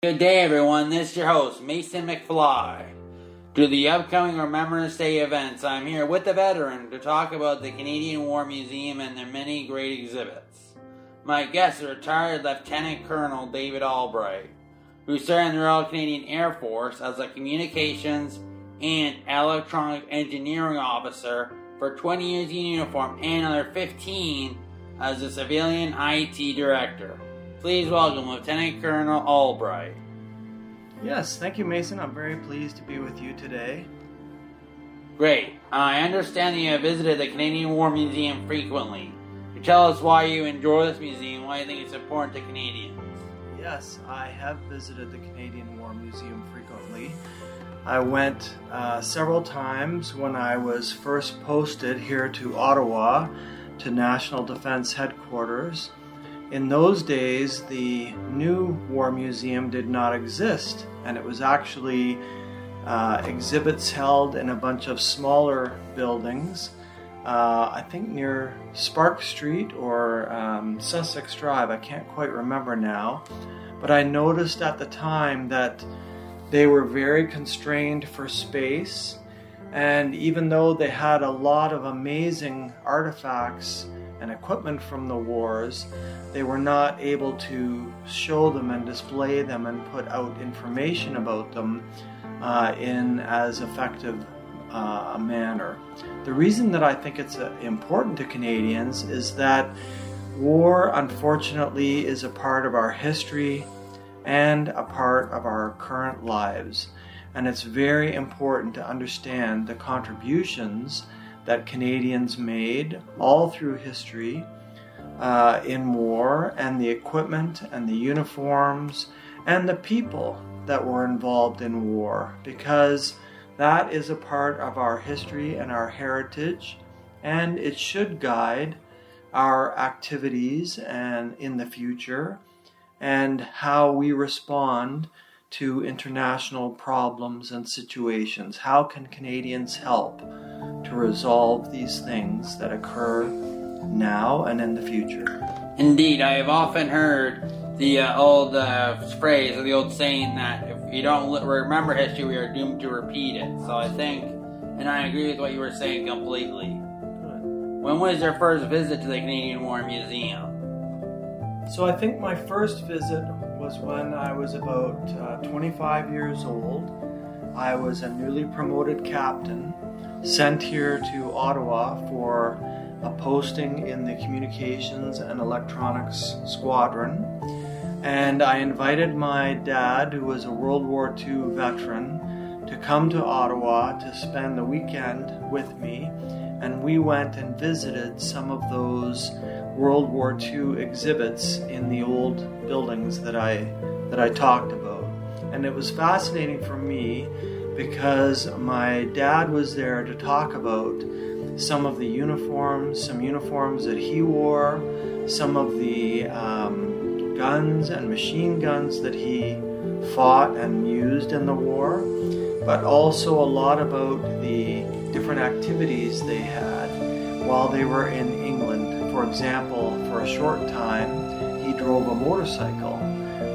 Good day, everyone. This is your host, Mason McFly. To the upcoming Remembrance Day events, I'm here with the veteran to talk about the Canadian War Museum and their many great exhibits. My guest is retired Lieutenant Colonel David Albright, who served in the Royal Canadian Air Force as a communications and electronic engineering officer for 20 years in uniform and another 15 as a civilian IT director. Please welcome Lieutenant Colonel Albright. Yes, thank you, Mason. I'm very pleased to be with you today. Great. I understand that you have visited the Canadian War Museum frequently. Could tell us why you enjoy this museum, why you think it's important to Canadians? Yes, I have visited the Canadian War Museum frequently. I went uh, several times when I was first posted here to Ottawa to National Defense Headquarters in those days, the new War Museum did not exist, and it was actually uh, exhibits held in a bunch of smaller buildings. Uh, I think near Spark Street or um, Sussex Drive, I can't quite remember now. But I noticed at the time that they were very constrained for space, and even though they had a lot of amazing artifacts and equipment from the wars, they were not able to show them and display them and put out information about them uh, in as effective uh, a manner. The reason that I think it's uh, important to Canadians is that war, unfortunately, is a part of our history and a part of our current lives. And it's very important to understand the contributions that Canadians made all through history uh, in war, and the equipment and the uniforms and the people that were involved in war, because that is a part of our history and our heritage, and it should guide our activities and in the future and how we respond to international problems and situations. How can Canadians help? To resolve these things that occur now and in the future. Indeed, I have often heard the uh, old uh, phrase or the old saying that if you don't remember history, we are doomed to repeat it. So I think, and I agree with what you were saying completely. When was your first visit to the Canadian War Museum? So I think my first visit was when I was about uh, 25 years old. I was a newly promoted captain sent here to Ottawa for a posting in the Communications and Electronics Squadron. And I invited my dad, who was a World War II veteran, to come to Ottawa to spend the weekend with me. And we went and visited some of those World War II exhibits in the old buildings that I, that I talked about. And it was fascinating for me because my dad was there to talk about some of the uniforms, some uniforms that he wore, some of the um, guns and machine guns that he fought and used in the war, but also a lot about the different activities they had while they were in England. For example, for a short time, he drove a motorcycle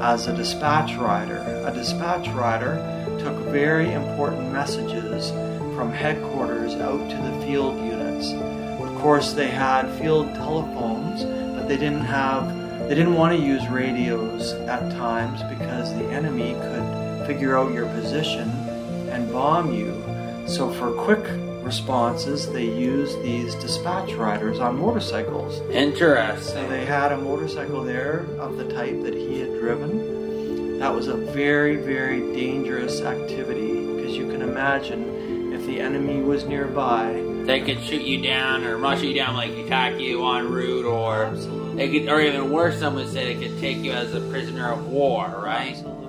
as a dispatch rider. A dispatch rider took very important messages from headquarters out to the field units. Of course, they had field telephones, but they didn't have they didn't want to use radios at times because the enemy could figure out your position and bomb you. So for quick responses, they used these dispatch riders on motorcycles. Interesting. So they had a motorcycle there of the type that he had driven that was a very, very dangerous activity because you can imagine if the enemy was nearby. They could shoot you down or rush you down, like attack you en route, or Absolutely. they could, or even worse, some would say they could take you as a prisoner of war, right? Absolutely.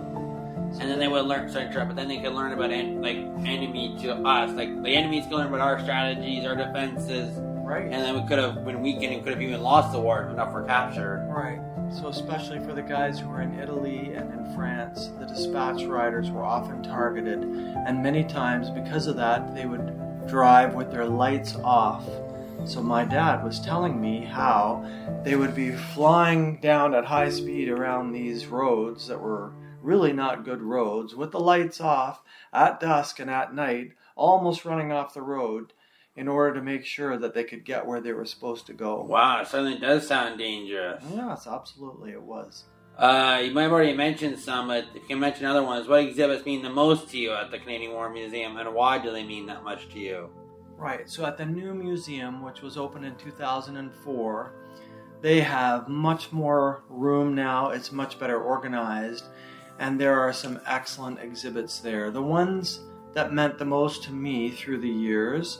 And then they would learn, sorry, but then they could learn about en- like enemy to us, like the enemies could learn about our strategies, our defenses, right? And then we could have been weakened and could have even lost the war if enough were captured, right? So, especially for the guys who were in Italy and in France, the dispatch riders were often targeted, and many times, because of that, they would drive with their lights off. So, my dad was telling me how they would be flying down at high speed around these roads that were really not good roads with the lights off at dusk and at night, almost running off the road in order to make sure that they could get where they were supposed to go. Wow, it certainly does sound dangerous. Yes, absolutely, it was. Uh, you might have already mentioned some, but if you can mention other ones, what exhibits mean the most to you at the Canadian War Museum, and why do they mean that much to you? Right, so at the new museum, which was opened in 2004, they have much more room now, it's much better organized, and there are some excellent exhibits there. The ones that meant the most to me through the years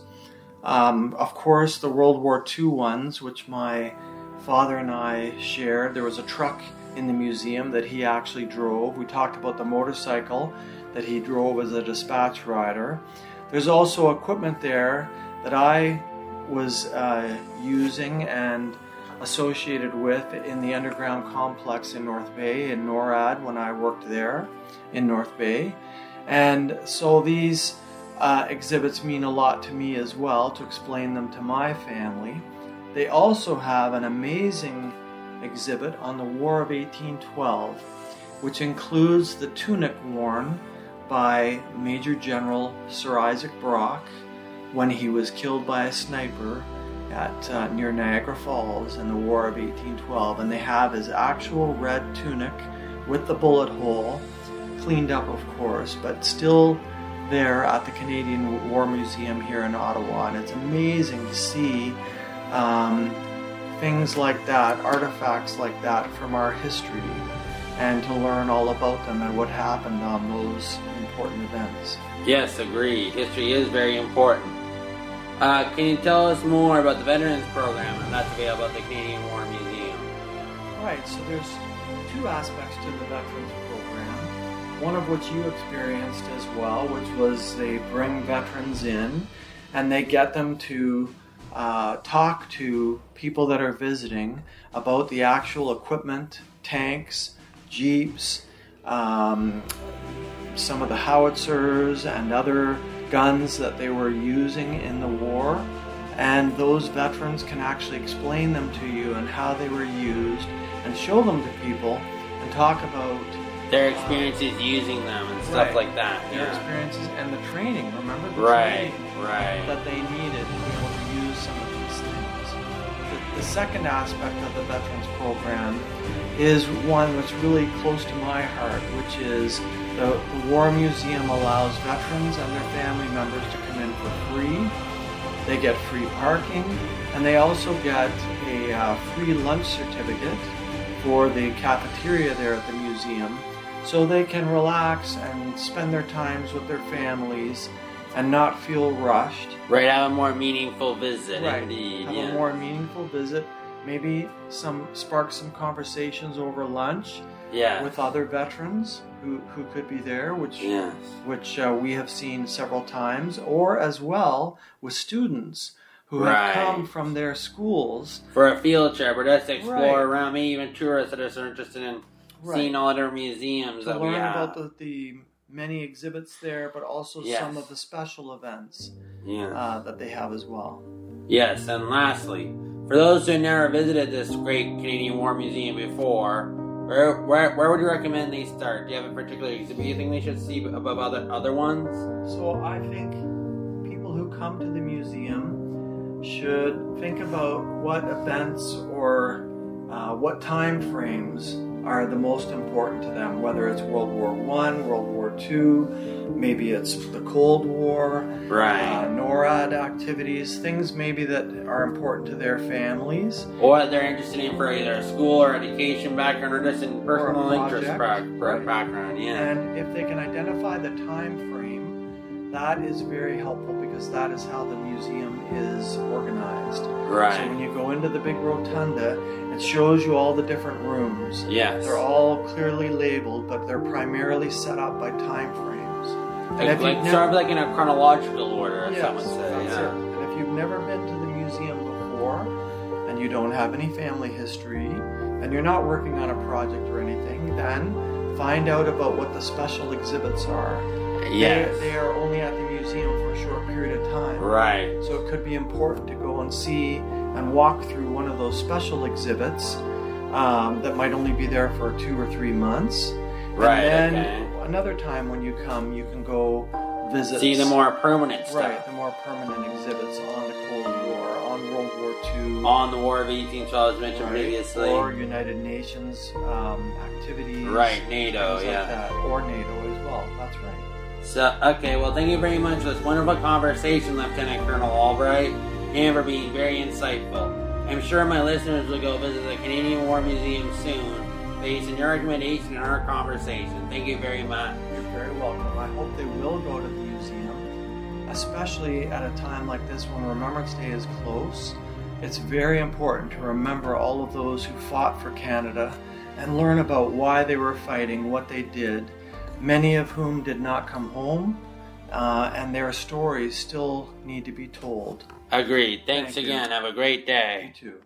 um, of course, the World War II ones, which my father and I shared. There was a truck in the museum that he actually drove. We talked about the motorcycle that he drove as a dispatch rider. There's also equipment there that I was uh, using and associated with in the underground complex in North Bay, in NORAD, when I worked there in North Bay. And so these uh, exhibits mean a lot to me as well to explain them to my family. They also have an amazing exhibit on the War of 1812, which includes the tunic worn by Major General Sir Isaac Brock when he was killed by a sniper at uh, near Niagara Falls in the War of 1812, and they have his actual red tunic with the bullet hole, cleaned up, of course, but still there at the Canadian War Museum here in Ottawa, and it's amazing to see um, things like that, artifacts like that from our history, and to learn all about them and what happened on those important events. Yes, agree. History is very important. Uh, can you tell us more about the Veterans Program and that's available at the Canadian War Museum? Right, so there's two aspects to the Veterans Program, one of which you experienced as well, which was they bring veterans in and they get them to uh, talk to people that are visiting about the actual equipment, tanks, jeeps, um, some of the howitzers and other guns that they were using in the war. And those veterans can actually explain them to you and how they were used and show them to people and talk about their uh, experiences using them and stuff Right. like that. their Yeah. experiences and the training. Remember the Right, training right. that they needed to be able to use some of these things. The, the second aspect of the Veterans Program is one that's really close to my heart, which is the, the War Museum allows veterans and their family members to come in for free. They get free parking, and they also get a uh, free lunch certificate for the cafeteria there at the museum so they can relax and spend their times with their families and not feel rushed. Right, have a more meaningful visit, Right. indeed. Have yeah. a more meaningful visit. Maybe some spark some conversations over lunch with other veterans who, who could be there, which yes. which uh, we have seen several times, or as well with students who Right. have come from their schools. For a field trip or just to explore Right. around, maybe even tourists that are interested in seeing all other museums to that we learn have. about the, the many exhibits there, but also Yes. some of the special events yeah. uh, that they have as well. Yes, and lastly, for those who never visited this great Canadian War Museum before, where, where, where would you recommend they start? Do you have a particular exhibit you think they should see above other other ones? So I think people who come to the museum should think about what events or uh, what time frames are the most important to them, whether it's World War One, World War Two, maybe it's the Cold War, Right. uh, NORAD activities, things maybe that are important to their families. or they're interested in for either a school or education background or just in personal interest back, Right. background. Yeah. And if they can identify the time frame, that is very helpful because that is how the museum is organized. Right. So when you go into the big rotunda, it shows you all the different rooms. Yes. They're all clearly labeled, but they're primarily set up by time frames. And Like, if like you've sort of like in a chronological order, Yes, some would say. that's yeah. it. And if you've never been to the museum before, and you don't have any family history, and you're not working on a project or anything, then find out about what the special exhibits are. Yes. They, they are only at the museum for a short period of time. Right. So it could be important to go and see and walk through one of those special exhibits um, that might only be there for two or three months Right, And then okay. another time when you come, you can go visit. See the more permanent stuff. right, the more permanent exhibits on the Cold War, on World War II, On the War of 1812, as mentioned right, previously. or United Nations um, activities. Right, NATO, yeah. Like that, or NATO as well. That's right. So, okay, well, thank you very much for this wonderful conversation, Lieutenant Colonel Albright, and for being very insightful. I'm sure my listeners will go visit the Canadian War Museum soon, based on your recommendation and our conversation. Thank you very much. You're very welcome. I hope they will go to the museum, especially at a time like this when Remembrance Day is close. It's very important to remember all of those who fought for Canada and learn about why they were fighting, what they did, many of whom did not come home, uh, and their stories still need to be told. Agreed. Thanks Thank you. again. Have a great day. You too.